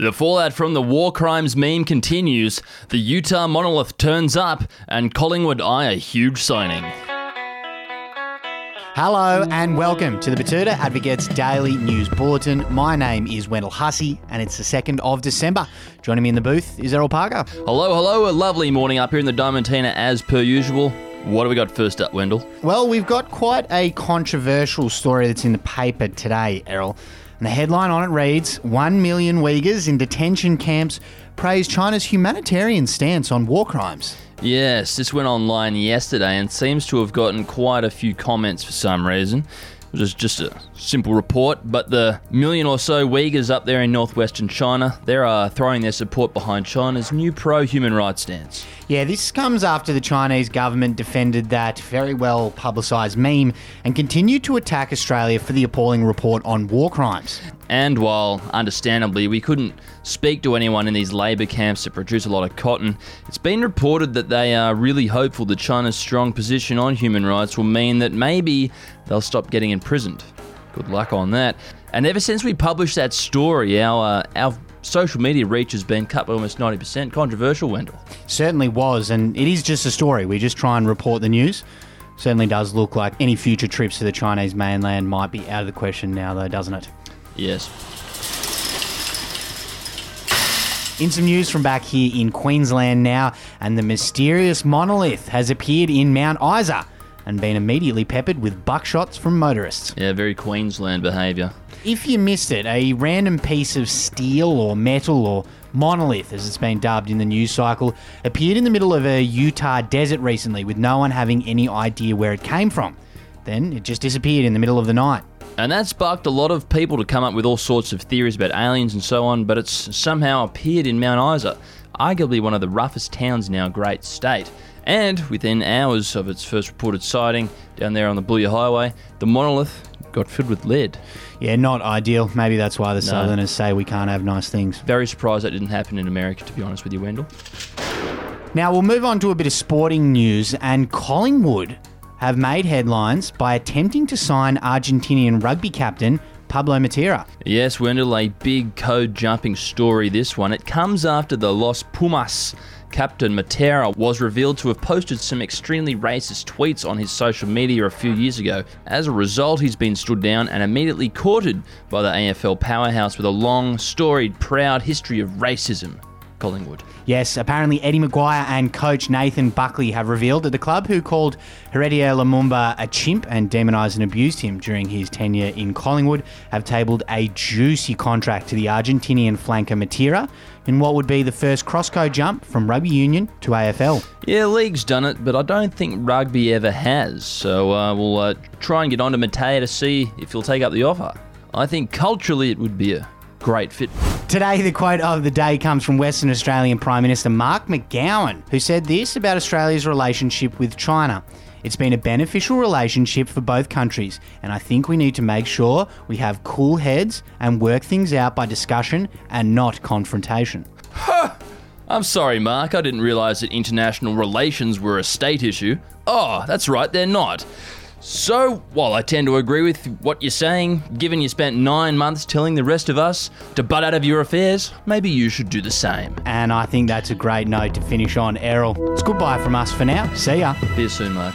The fallout from the war crimes meme continues. The Utah monolith turns up, and Collingwood eye a huge signing. Hello and welcome to the Betoota Advocates Daily News Bulletin. My name is Wendell Hussey and it's the 2nd of December. Joining me in the booth is Errol Parker. Hello, hello, a lovely morning up here in the Diamantina as per usual. What do we got first up, Wendell? Well, we've got quite a controversial story that's in the paper today, Errol. And the headline on it reads 1 million Uyghurs in detention camps praise China's humanitarian stance on war crimes. Yes, this went online yesterday and seems to have gotten quite a few comments for some reason. It was just a simple report, but the million or so Uyghurs up there in northwestern China, they are uh, throwing their support behind China's new pro-human rights stance. Yeah, this comes after the Chinese government defended that very well publicised meme and continued to attack Australia for the appalling report on war crimes. And while, understandably, we couldn't speak to anyone in these labour camps that produce a lot of cotton, it's been reported that they are really hopeful that China's strong position on human rights will mean that maybe they'll stop getting imprisoned. Good luck on that. And ever since we published that story, our, uh, our social media reach has been cut by almost 90%. Controversial, Wendell. Certainly was, and it is just a story. We just try and report the news. Certainly does look like any future trips to the Chinese mainland might be out of the question now, though, doesn't it? Yes. In some news from back here in Queensland now, and the mysterious monolith has appeared in Mount Isa and been immediately peppered with buckshots from motorists. Yeah, very Queensland behaviour. If you missed it, a random piece of steel or metal or monolith, as it's been dubbed in the news cycle, appeared in the middle of a Utah desert recently with no one having any idea where it came from. Then it just disappeared in the middle of the night. And that sparked a lot of people to come up with all sorts of theories about aliens and so on, but it's somehow appeared in Mount Isa, arguably one of the roughest towns in our great state. And within hours of its first reported sighting down there on the Boulia Highway, the monolith got filled with lead. Yeah, not ideal. Maybe that's why the Southerners say we can't have nice things. Very surprised that didn't happen in America, to be honest with you, Wendell. Now we'll move on to a bit of sporting news, and Collingwood have made headlines by attempting to sign Argentinian rugby captain Pablo Matera. Yes, Wendell, a big code jumping story, this one. It comes after the Los Pumas captain Matera was revealed to have posted some extremely racist tweets on his social media a few years ago. As a result, he's been stood down and immediately courted by the AFL powerhouse with a long, storied, proud history of racism. Collingwood. Yes, apparently Eddie McGuire and coach Nathan Buckley have revealed that the club who called Héritier Lumumba a chimp and demonised and abused him during his tenure in Collingwood have tabled a juicy contract to the Argentinian flanker Matera in what would be the first cross-code jump from rugby union to AFL. Yeah, league's done it, but I don't think rugby ever has. So uh, we'll uh, try and get on to Matera to see if he'll take up the offer. I think culturally it would be a great fit. Today, the quote of the day comes from Western Australian Prime Minister Mark McGowan, who said this about Australia's relationship with China. It's been a beneficial relationship for both countries, and I think we need to make sure we have cool heads and work things out by discussion and not confrontation. I'm sorry, Mark, I didn't realise that international relations were a state issue. Oh, that's right, they're not. So, while I tend to agree with what you're saying, given you spent nine months telling the rest of us to butt out of your affairs, maybe you should do the same. And I think that's a great note to finish on. Errol, it's goodbye from us for now. See ya. Be you soon, Mark.